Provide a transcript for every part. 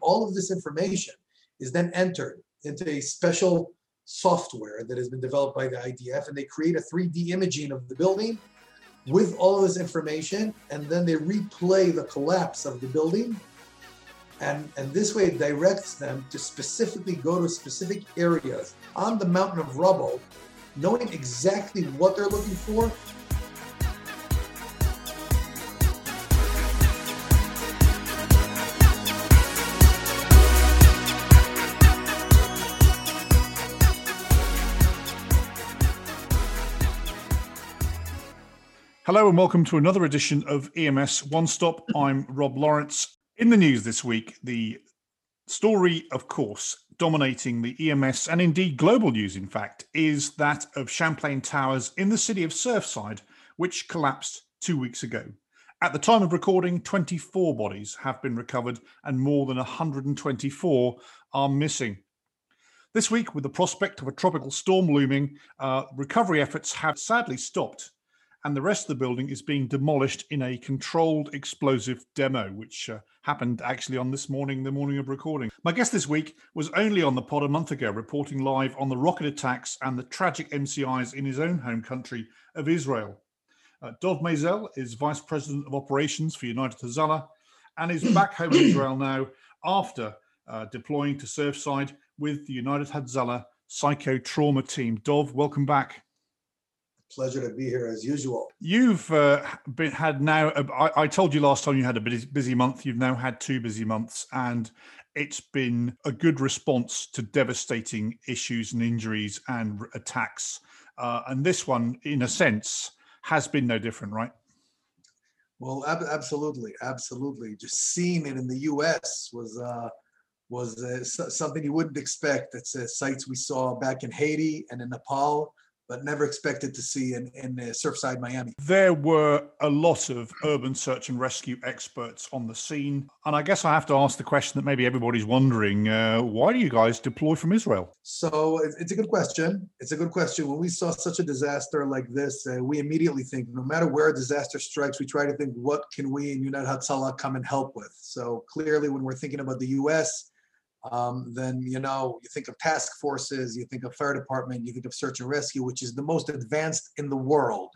All of this information is then entered into a special software that has been developed by the IDF, and they create a 3D imaging of the building with all of this information, and then they replay the collapse of the building. And, and this way it directs them to specifically go to specific areas on the mountain of rubble, knowing exactly what they're looking for Hello and welcome to another edition of EMS One Stop. I'm Rob Lawrence. In the news this week, the story, of course, dominating the EMS and indeed global news, in fact, is that of Champlain Towers in the city of Surfside, which collapsed two weeks ago. At the time of recording, 24 bodies have been recovered and more than 124 are missing. This week, with the prospect of a tropical storm looming, uh, recovery efforts have sadly stopped and the rest of the building is being demolished in a controlled explosive demo, which uh, happened actually on this morning, the morning of recording. My guest this week was only on the pod a month ago, reporting live on the rocket attacks and the tragic MCIs in his own home country of Israel. Uh, Dov Maisel is Vice President of Operations for United Hatzalah and is back home in Israel now after uh, deploying to Surfside with the United Hatzalah Psycho Trauma Team. Dov, welcome back pleasure to be here as usual. You've uh, been had now. Uh, I, I, told you last time you had a busy, busy month. You've now had two busy months, and it's been a good response to devastating issues and injuries and attacks. Uh, and this one, in a sense, has been no different, right? Well, ab- absolutely, absolutely. Just seeing it in the U.S. was uh, was uh, something you wouldn't expect. It's uh, sites we saw back in Haiti and in Nepal but never expected to see in, in uh, Surfside, Miami. There were a lot of urban search and rescue experts on the scene. And I guess I have to ask the question that maybe everybody's wondering uh, why do you guys deploy from Israel? So it's a good question. It's a good question. When we saw such a disaster like this, uh, we immediately think no matter where a disaster strikes, we try to think what can we in United Hatzalah come and help with. So clearly, when we're thinking about the US, um, then you know you think of task forces, you think of fire department, you think of search and rescue, which is the most advanced in the world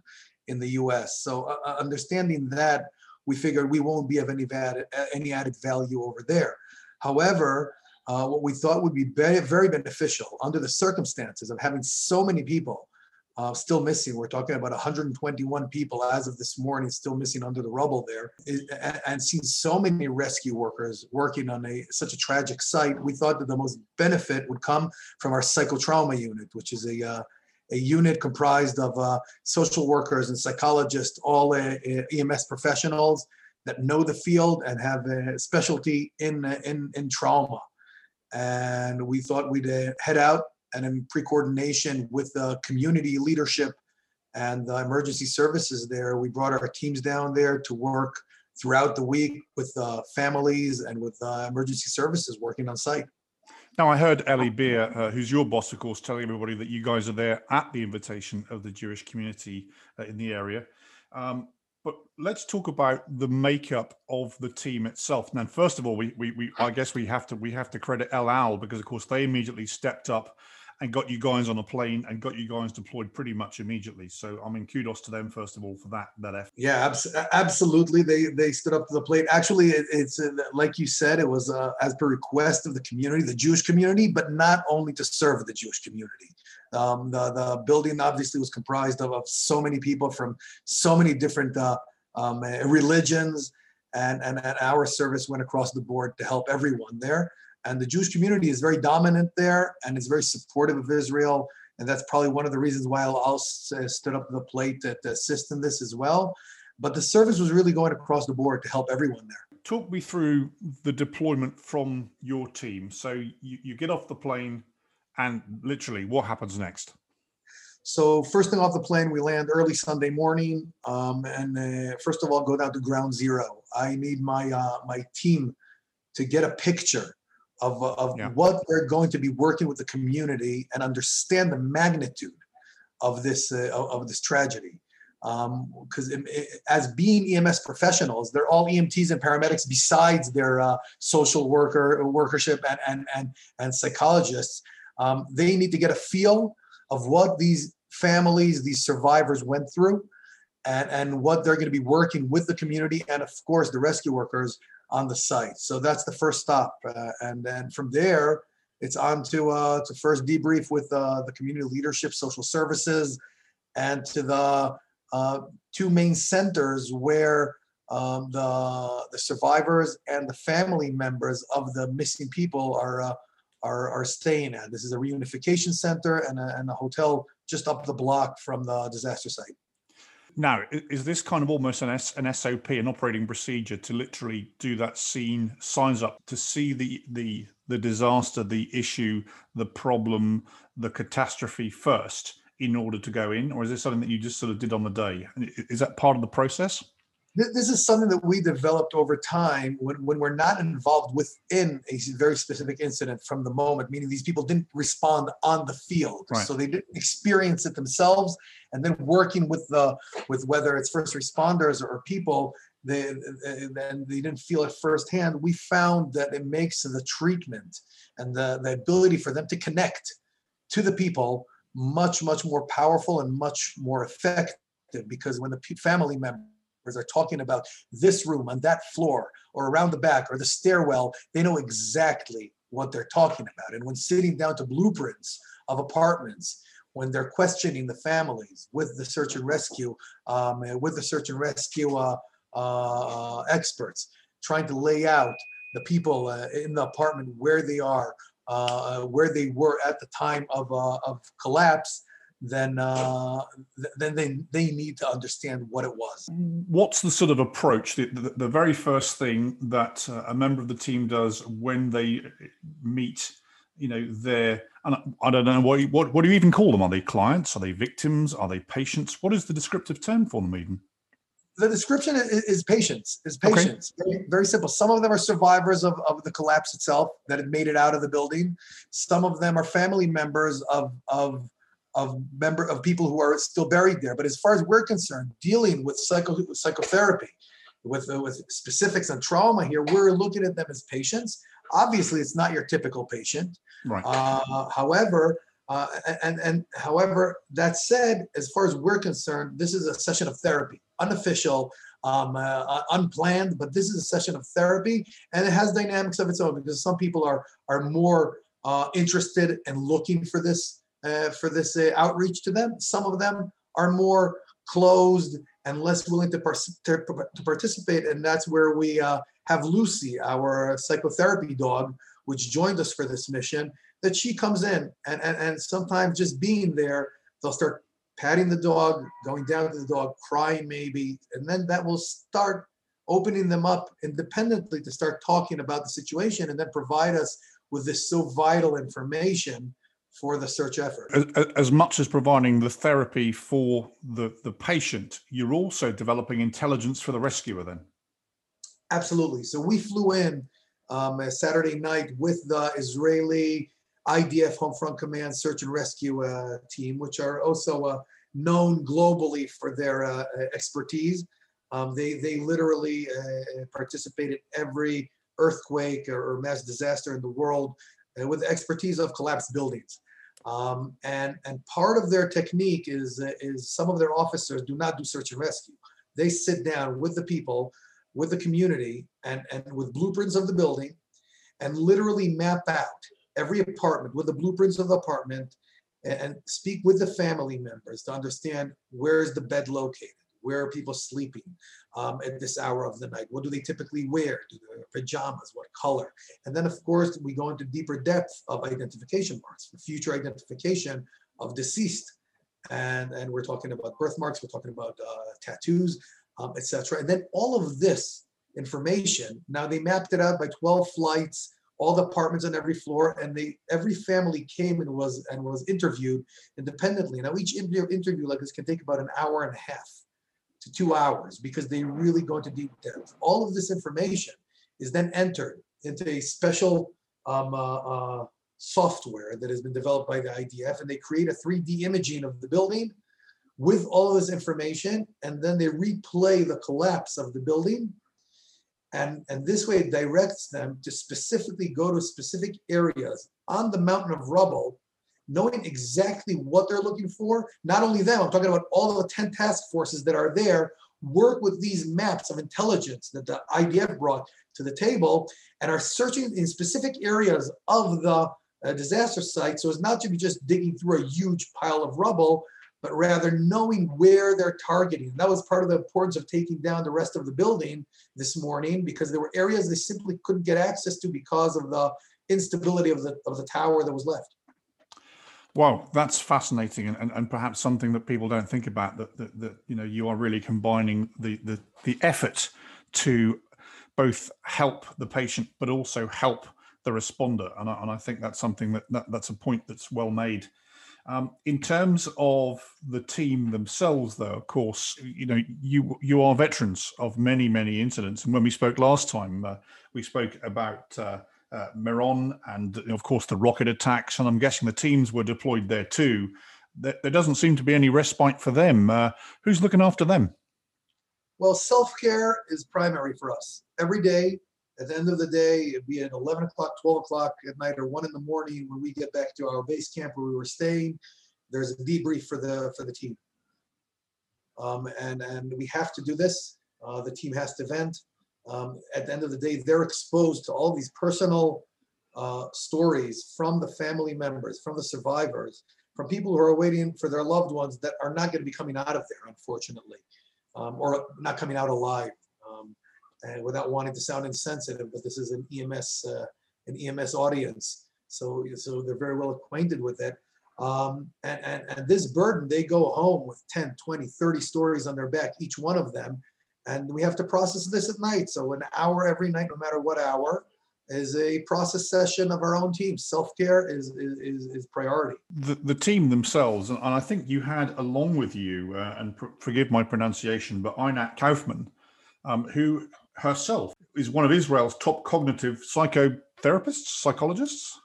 in the U.S. So uh, uh, understanding that, we figured we won't be of any added, any added value over there. However, uh, what we thought would be very, very beneficial under the circumstances of having so many people uh, still missing. We're talking about 121 people as of this morning still missing under the rubble there, and, and seeing so many rescue workers working on a such a tragic site. We thought that the most benefit would come from our psychotrauma unit, which is a uh, a unit comprised of uh, social workers and psychologists, all uh, EMS professionals that know the field and have a specialty in in in trauma. And we thought we'd uh, head out and in pre-coordination with the community leadership and the emergency services there, we brought our teams down there to work throughout the week with families and with emergency services working on site. Now, I heard Eli Beer, uh, who's your boss, of course, telling everybody that you guys are there at the invitation of the Jewish community uh, in the area. Um, but let's talk about the makeup of the team itself. Now, first of all, we, we, we I guess we have to we have to credit El Al because, of course, they immediately stepped up and got you guys on a plane and got you guys deployed pretty much immediately. So I mean, kudos to them first of all for that that effort. Yeah, abs- absolutely. They they stood up to the plate. Actually, it, it's uh, like you said, it was uh, as per request of the community, the Jewish community, but not only to serve the Jewish community. Um, the the building obviously was comprised of, of so many people from so many different uh, um, religions. And, and, and our service went across the board to help everyone there. And the Jewish community is very dominant there and is very supportive of Israel. And that's probably one of the reasons why Al uh, stood up to the plate to, to assist in this as well. But the service was really going across the board to help everyone there. Talk me through the deployment from your team. So you, you get off the plane, and literally, what happens next? So first thing off the plane, we land early Sunday morning, um, and uh, first of all, go down to ground zero. I need my uh, my team to get a picture of, of yeah. what they're going to be working with the community and understand the magnitude of this uh, of this tragedy. because um, as being EMS professionals, they're all EMTs and paramedics besides their uh, social worker workership and and and, and psychologists. Um, they need to get a feel of what these families, these survivors went through, and and what they're going to be working with the community and of course the rescue workers on the site. So that's the first stop, uh, and then from there it's on to uh, to first debrief with uh, the community leadership, social services, and to the uh, two main centers where um, the the survivors and the family members of the missing people are uh, are, are staying at. This is a reunification center and a, and a hotel just up the block from the disaster site. Now, is this kind of almost an, S, an SOP, an operating procedure to literally do that scene, signs up to see the the the disaster, the issue, the problem, the catastrophe first, in order to go in, or is this something that you just sort of did on the day? Is that part of the process? This is something that we developed over time when, when we're not involved within a very specific incident from the moment, meaning these people didn't respond on the field. Right. So they didn't experience it themselves. And then working with the with whether it's first responders or people, they, then they didn't feel it firsthand. We found that it makes the treatment and the, the ability for them to connect to the people much, much more powerful and much more effective because when the family members are talking about this room on that floor or around the back or the stairwell, they know exactly what they're talking about. And when sitting down to blueprints of apartments, when they're questioning the families with the search and rescue, um, with the search and rescue uh, uh, experts, trying to lay out the people uh, in the apartment where they are, uh, where they were at the time of, uh, of collapse, then uh, then they, they need to understand what it was. What's the sort of approach, the, the, the very first thing that uh, a member of the team does when they meet, you know, their, and I don't know, what, what, what do you even call them? Are they clients? Are they victims? Are they patients? What is the descriptive term for them even? the description is, is patients. Is patients. Okay. Very, very, simple. Some of them are survivors of, of the collapse itself that had made it out of the building. Some of them are family members of of of member of people who are still buried there. But as far as we're concerned, dealing with psycho psychotherapy, with uh, with specifics on trauma here, we're looking at them as patients. Obviously, it's not your typical patient. Right. Uh, however, uh, and and however, that said, as far as we're concerned, this is a session of therapy, unofficial, um, uh, uh, unplanned, but this is a session of therapy, and it has dynamics of its own because some people are are more uh, interested and looking for this uh, for this uh, outreach to them. Some of them are more closed and less willing to, par- to, to participate, and that's where we have Lucy, our psychotherapy dog, which joined us for this mission that she comes in and, and, and sometimes just being there, they'll start patting the dog, going down to the dog, crying maybe, and then that will start opening them up independently to start talking about the situation and then provide us with this so vital information for the search effort. As, as, much as providing the therapy for the, the patient, you're also developing intelligence for the rescuer then? Absolutely. So we flew in um, Saturday night with the Israeli IDF Home Front Command Search and Rescue uh, Team, which are also uh, known globally for their uh, expertise. Um, they they literally uh, participate in every earthquake or, mass disaster in the world uh, with expertise of collapsed buildings. Um, and and part of their technique is is some of their officers do not do search and rescue. They sit down with the people, with the community, and and with blueprints of the building, and literally map out every apartment with the blueprints of the apartment and speak with the family members to understand where is the bed located where are people sleeping um, at this hour of the night? What do they typically wear? Do they wear pajamas? What color? And then of course we go into deeper depth of identification marks for future identification of deceased. And and we're talking about birthmarks we're talking about uh, tattoos um, etc and then all of this information now they mapped it out by 12 flights all the apartments on every floor, and they every family came and was and was interviewed independently. Now each interview, interview like this can take about an hour and a half to two hours because they really go into deep depth. All of this information is then entered into a special um, uh, uh, software that has been developed by the IDF, and they create a 3D imaging of the building with all of this information, and then they replay the collapse of the building. And, and this way it directs them to specifically go to specific areas on the mountain of rubble, knowing exactly what they're looking for. Not only them, I'm talking about all the 10 task forces that are there, work with these maps of intelligence that the IDF brought to the table and are searching in specific areas of the uh, disaster site. So it's not to be just digging through a huge pile of rubble, but rather knowing where they're targeting. That was part of the importance of taking down the rest of the building this morning because there were areas they simply couldn't get access to because of the instability of the of the tower that was left. Wow, that's fascinating, and, and, and perhaps something that people don't think about. That, that that you know you are really combining the the the effort to both help the patient, but also help the responder, and I, and I think that's something that, that that's a point that's well made. Um, in terms of the team themselves, though, of course, you know you you are veterans of many many incidents, and when we spoke last time, uh, we spoke about uh, uh, and of course the rocket attacks, and I'm guessing the teams were deployed there too. There, there doesn't seem to be any respite for them. Uh, who's looking after them? Well, self care is primary for us every day. At the end of the day, it'd be at 11 o'clock, 12 o'clock at night, or one in the morning when we get back to our base camp where we were staying. There's a debrief for the for the team, um, and and we have to do this. Uh, the team has to vent. Um, at the end of the day, they're exposed to all these personal uh, stories from the family members, from the survivors, from people who are waiting for their loved ones that are not going to be coming out of there, unfortunately, um, or not coming out alive. Um, and without wanting to sound insensitive, but this is an EMS uh, an EMS audience, so so they're very well acquainted with it. Um, and, and, and this burden, they go home with 10, 20, 30 stories on their back, each one of them. And we have to process this at night. So an hour every night, no matter what hour, is a process session of our own team. Self-care is, is, is priority. The, the team themselves, and I think you had along with you, uh, and pr- forgive my pronunciation, but Einat Kaufman, um, who herself is one of Israel's top cognitive psychotherapists, psychologists.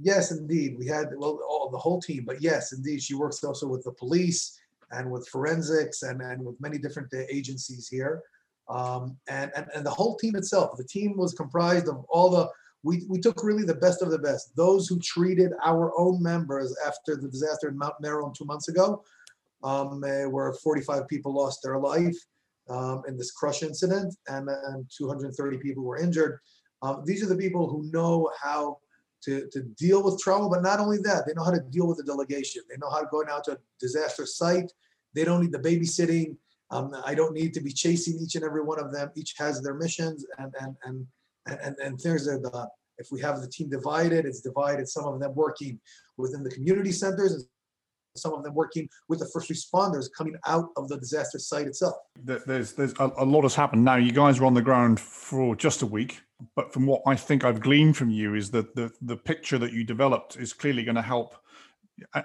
Yes, indeed. We had well all, the whole team, but yes, indeed, she works also with the police and with forensics and, and with many different uh, agencies here. Um, and, and and the whole team itself. The team was comprised of all the we, we took really the best of the best. Those who treated our own members after the disaster in Mount Meron two months ago, um, uh, where 45 people lost their life um, in this crush incident, and, and 230 people were injured. Um, these are the people who know how to, to deal with trauma, but not only that, they know how to deal with the delegation. They know how to go out to a disaster site. They don't need the babysitting. Um, I don't need to be chasing each and every one of them. Each has their missions, and and and and and there's the if we have the team divided, it's divided. Some of them working within the community centers, and some of them working with the first responders coming out of the disaster site itself. There's there's a, a lot has happened now. You guys are on the ground for just a week but from what I think I've gleaned from you is that the the picture that you developed is clearly going to help.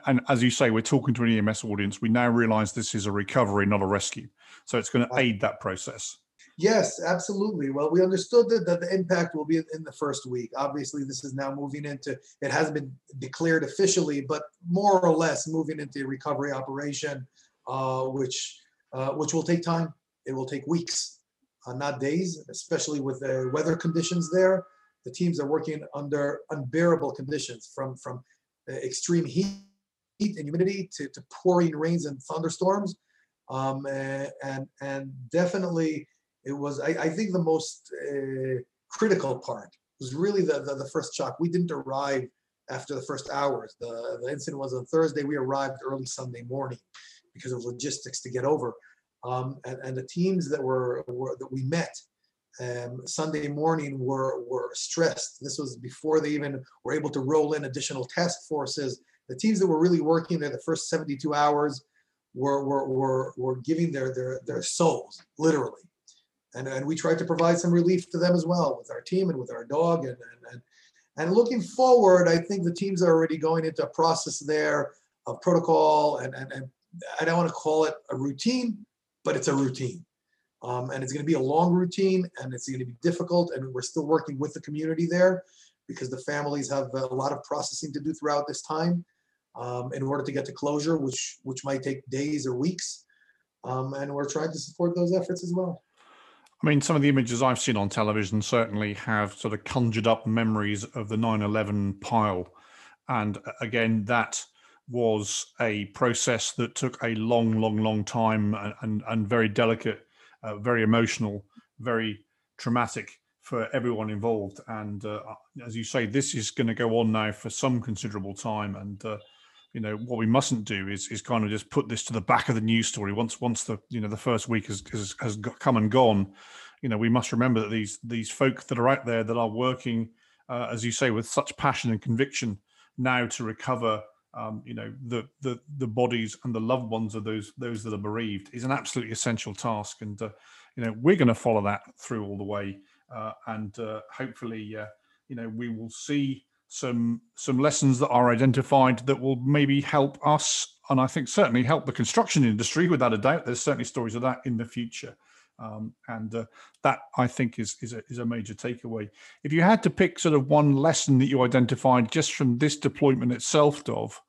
And as you say, we're talking to an EMS audience. We now realize this is a recovery, not a rescue. So it's going to aid that process. Yes, absolutely. Well, we understood that, that the impact will be in the first week. Obviously, this is now moving into, it hasn't been declared officially, but more or less moving into a recovery operation, uh, which uh, which will take time. It will take weeks uh, not days, especially with the weather conditions there. The teams are working under unbearable conditions from, from extreme heat and humidity to, to pouring rains and thunderstorms. Um, and, and definitely it was, I, I think the most uh, critical part was really the, the, the first shock. We didn't arrive after the first hours. The, the incident was on Thursday. We arrived early Sunday morning because of logistics to get over. Um, and, and, the teams that were, were that we met um, Sunday morning were were stressed. This was before they even were able to roll in additional task forces. The teams that were really working there the first 72 hours were were were, were giving their, their their souls literally, and and we tried to provide some relief to them as well with our team and with our dog and and. and and looking forward, I think the teams are already going into a process there of protocol and, and, and I don't want to call it a routine, but it's a routine. Um, and it's going to be a long routine and it's going to be difficult. And we're still working with the community there because the families have a lot of processing to do throughout this time. um, in order to get to closure, which which might take days or weeks. Um, and we're trying to support those efforts as well. I mean, some of the images I've seen on television certainly have sort of conjured up memories of the 9 11 pile. And uh, again, that was a process that took a long, long, long time and, and, and very delicate, uh, very emotional, very traumatic for everyone involved. And uh, as you say, this is going to go on now for some considerable time. And uh, you know what we mustn't do is is kind of just put this to the back of the news story once once the you know the first week has has, has come and gone. You know we must remember that these these folk that are out there that are working, uh, as you say, with such passion and conviction now to recover. Um, you know the the the bodies and the loved ones of those those that are bereaved is an absolutely essential task, and uh, you know we're going to follow that through all the way uh, and uh, hopefully, uh, you know, we will see some some lessons that are identified that will maybe help us, and I think certainly help the construction industry. Without a doubt, there's certainly stories of that in the future. Um, and uh, that I think is is a, is a major takeaway. If you had to pick sort of one lesson that you identified just from this deployment itself, Dov,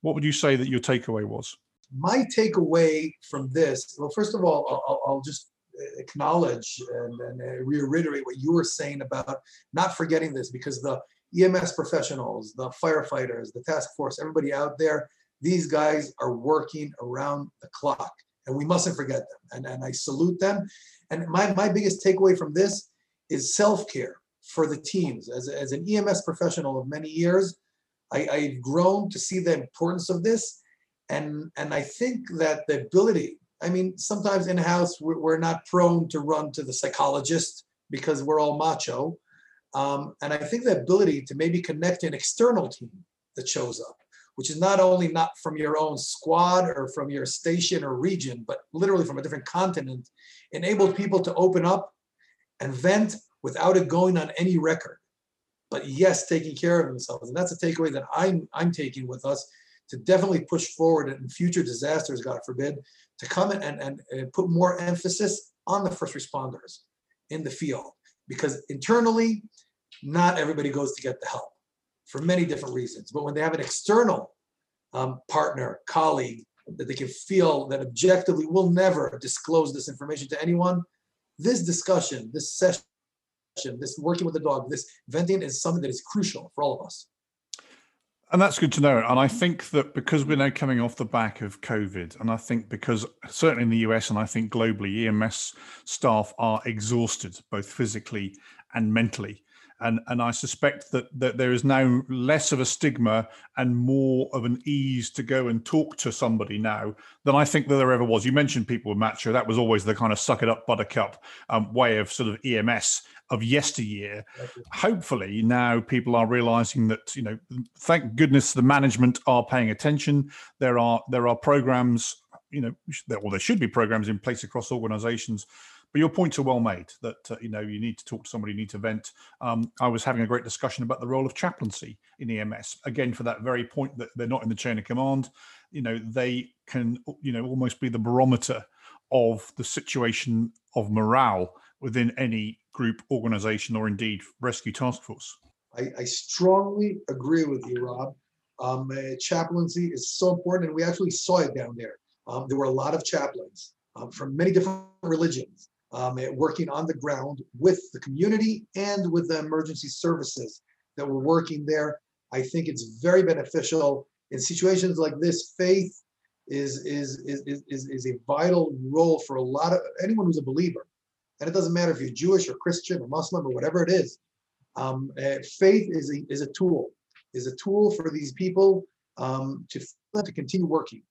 what would you say that your takeaway was? My takeaway from this, well, first of all, I'll, I'll just acknowledge and, and reiterate what you were saying about not forgetting this because the EMS professionals, the firefighters, the task force, everybody out there, these guys are working around the clock and we mustn't forget them. And, and I salute them. And my, my biggest takeaway from this is self-care for the teams. As, as an EMS professional of many years, I, I've grown to see the importance of this. And, and I think that the ability I mean, sometimes in house we're not prone to run to the psychologist because we're all macho. Um, and I think the ability to maybe connect an external team that shows up, which is not only not from your own squad or from your station or region, but literally from a different continent, enabled people to open up and vent without it going on any record. But yes, taking care of themselves. And that's a takeaway that I'm I'm taking with us to definitely push forward in future disasters, God forbid, to come and, and, and put more emphasis on the first responders in the field. Because internally, not everybody goes to get the help for many different reasons. But when they have an external um, partner, colleague, that they can feel that objectively will never disclose this information to anyone, this discussion, this session, this working with the dog, this venting is something that is crucial for all of us. And that's good to know. And I think that because we're now coming off the back of COVID, and I think because certainly in the US and I think globally, EMS staff are exhausted, both physically and mentally. And, and I suspect that, that there is now less of a stigma and more of an ease to go and talk to somebody now than I think that there ever was. You mentioned people with macho. That was always the kind of suck it up buttercup um, way of sort of EMS of yesteryear. Hopefully, now people are realizing that you know, thank goodness the management are paying attention. There are there are programs, you know, well there should be programs in place across organizations. But your points are well made. That uh, you know you need to talk to somebody, you need to vent. Um, I was having a great discussion about the role of chaplaincy in EMS. Again, for that very point that they're not in the chain of command. You know, they can you know almost be the barometer of the situation of morale within any group, organization, or indeed rescue task force. I, I strongly agree with you, Rob. Um, uh, chaplaincy is so important, and we actually saw it down there. Um, there were a lot of chaplains um, from many different religions um, working on the ground with the community and with the emergency services that were working there. I think it's very beneficial in situations like this. Faith is is is is, is a vital role for a lot of anyone who's a believer and it doesn't matter if you're Jewish or Christian or Muslim or whatever it is. Um, uh, faith is a, is a tool, is a tool for these people um, to to continue working.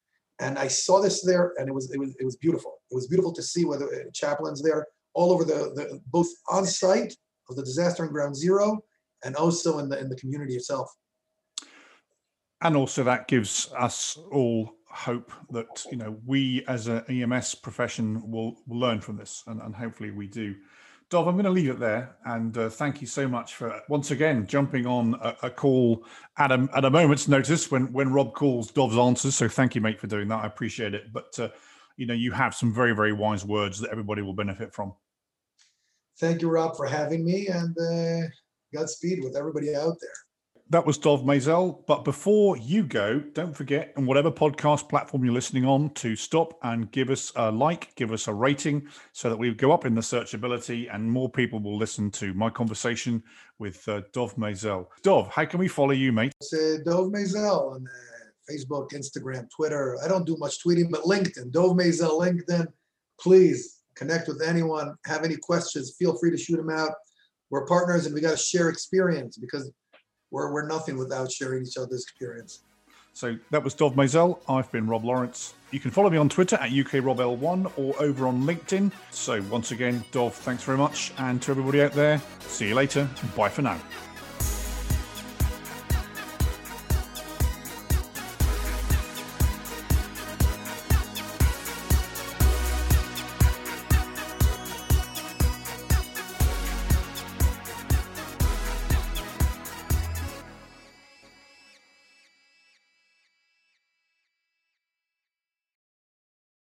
And I saw this there, and it was it was it was beautiful. It was beautiful to see whether uh, chaplains there all over the, the both on site of the disaster and ground zero, and also in the in the community itself. And also that gives us all hope that you know we as an EMS profession will, will learn from this, and, and hopefully we do. Dov, I'm going to leave it there, and uh, thank you so much for once again jumping on a, a, call at a at a moment's notice when when Rob calls Dov's answers. So thank you, mate, for doing that. I appreciate it. But uh, you know, you have some very very wise words that everybody will benefit from. Thank you, Rob, for having me, and uh, Godspeed with everybody out there. That was Dov Maisel. But before you go, don't forget, on whatever podcast platform you're listening on, to stop and give us a like, give us a rating so that we go up in the searchability and more people will listen to my conversation with uh, Dov Maisel. Dov, how can we follow you, mate? It's uh, Dov Maisel on uh, Facebook, Instagram, Twitter. I don't do much tweeting, but LinkedIn, Dov Maisel, LinkedIn. Please connect with anyone. Have any questions? Feel free to shoot them out. We're partners and we got to share experience because we're, we're nothing without sharing each other's experience. So that was Dov Maisel. I've been Rob Lawrence. You can follow me on Twitter at UKRobL1 or over on LinkedIn. So once again, Dov, thanks very much. And to everybody out there, see you later. Bye for now.